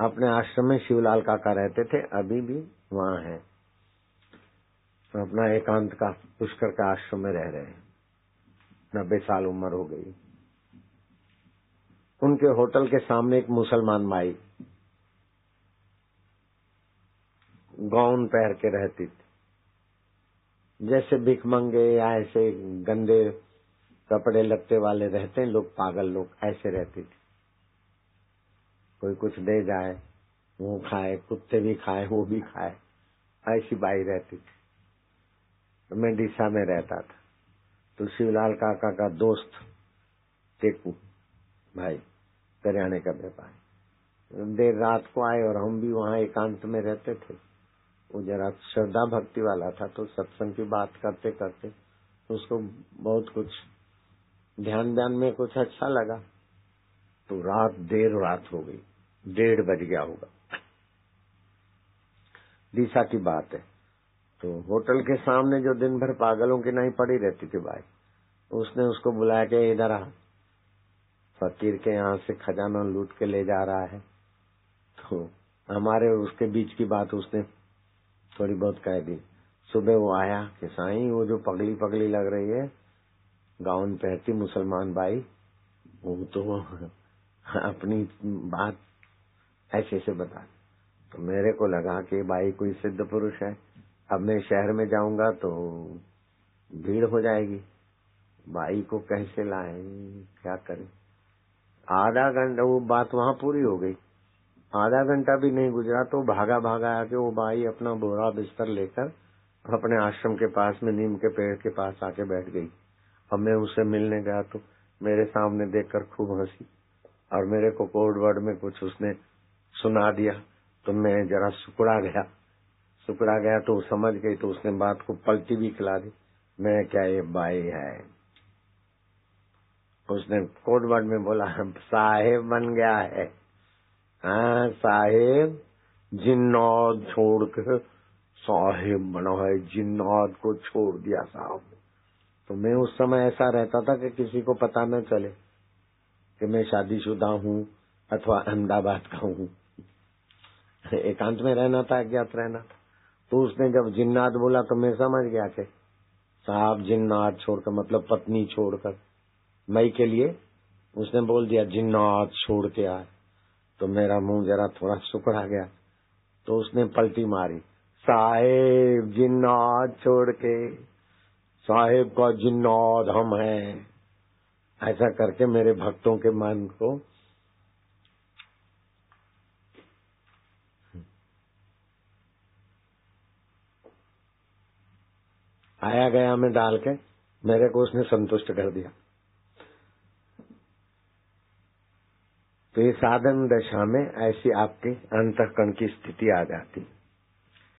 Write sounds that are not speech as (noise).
अपने आश्रम में शिवलाल काका रहते थे, अभी भी वहाँ है। अपना एकांत का, पुष्कर का आश्रम में रह रहे हैं। नब्बे साल उम्र हो गई। उनके होटल के सामने एक मुसलमान माई गाउन पहन के रहती थी। जैसे भिख मंगे या ऐसे गंदे कपड़े लगते वाले रहते हैं, लोग पागल लोग ऐसे रहती थी। कोई कुछ दे जाए वो खाए, कुत्ते भी खाए, वो भी खाए, ऐसी बाई रहती थी। तो मैं डिशा में रहता था। तो शिवलाल काका का दोस्त, टेकू भाई, करियाने का व्यापार। देर रात को आए और हम भी वहाँ एकांत में रहते थे। वो जरा श्रद्धा भक्ति वाला था तो सत्संग की बात करते करते उसको बहुत कुछ ध्यान ध्यान में कुछ अच्छा लगा। तो रात, देर रात हो गई। डेढ़ बज गया होगा। दिशा की बात है। तो होटल के सामने जो दिन भर पागलों की नहीं पड़ी रहती थी भाई, उसने उसको बुलाया के इधर आ। फकीर के यहाँ से खजाना लूट के ले जा रहा है। तो हमारे उसके बीच की बात उसने थोड़ी बहुत कह दी। सुबह वो आया कि साई, वो जो पगली पगली लग रही है गाउन पहनती मुसलमान भाई, वो तो (laughs) अपनी बात ऐसे ऐसे बता तो मेरे को लगा कि भाई कोई सिद्ध पुरुष है। अब मैं शहर में जाऊँगा तो भीड़ हो जाएगी। भाई को कैसे लाए? क्या करें? आधा घंटा, वो बात वहाँ पूरी हो गई। आधा घंटा भी नहीं गुजरा तो भागा भागा आके वो भाई अपना बोरा बिस्तर लेकर अपने आश्रम के पास में, नीम के पेड़ के पास आके बैठ गई। अब मैं उसे मिलने गया तो मेरे सामने देखकर खूब हँसी। और मेरे को कोड वर्ड में कुछ उसने सुना दिया तो मैं जरा सुकड़ा गया। सुकड़ा गया तो समझ गई तो उसने बात को पलटी भी खिला दी। मैं क्या ये बाई है? उसने कोड वर्ड में बोला, साहेब बन गया है। हाँ साहेब जिन्नौद छोड़ के साहेब बना है जिन्नौद को छोड़ दिया साहब। तो मैं उस समय ऐसा रहता था कि किसी को पता न चले। कि मैं शादीशुदा हूँ अथवा अहमदाबाद का हूँ। एकांत में रहना था, अज्ञात रहना था। तो उसने जब जिन्नात बोला तो मैं समझ गया कि साहब जिन्नात छोड़कर मतलब पत्नी छोड़कर, मई के लिए उसने बोल दिया, जिन्नात छोड़ के आए तो मेरा मुँह जरा थोड़ा सुकड़ा गया। तो उसने पलटी मारी, साहेब जिन्नात छोड़ के, साहेब का जिन्नात हम हैं। ऐसा करके मेरे भक्तों के मन को आया गया में डाल के मेरे को उसने संतुष्ट कर दिया। तो ये साधन दशा में ऐसी आपके अंतकरण की स्थिति आ जाती।